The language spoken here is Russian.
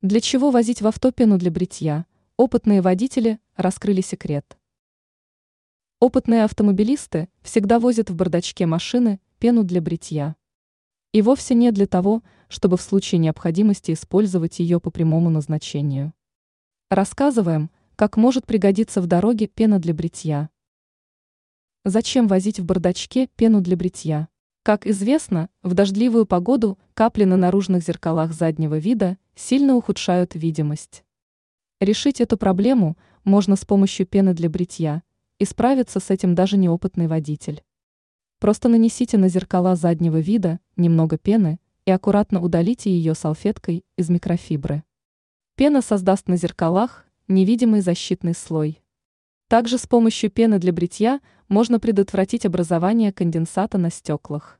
Для чего возить в авто пену для бритья? Опытные водители раскрыли секрет. Опытные автомобилисты всегда возят в бардачке машины пену для бритья. И вовсе не для того, чтобы в случае необходимости использовать ее по прямому назначению. Рассказываем, как может пригодиться в дороге пена для бритья. Зачем возить в бардачке пену для бритья? Как известно, в дождливую погоду капли на наружных зеркалах заднего вида сильно ухудшают видимость. Решить эту проблему можно с помощью пены для бритья, и справится с этим даже неопытный водитель. Просто нанесите на зеркала заднего вида немного пены и аккуратно удалите ее салфеткой из микрофибры. Пена создаст на зеркалах невидимый защитный слой. Также с помощью пены для бритья можно предотвратить образование конденсата на стеклах.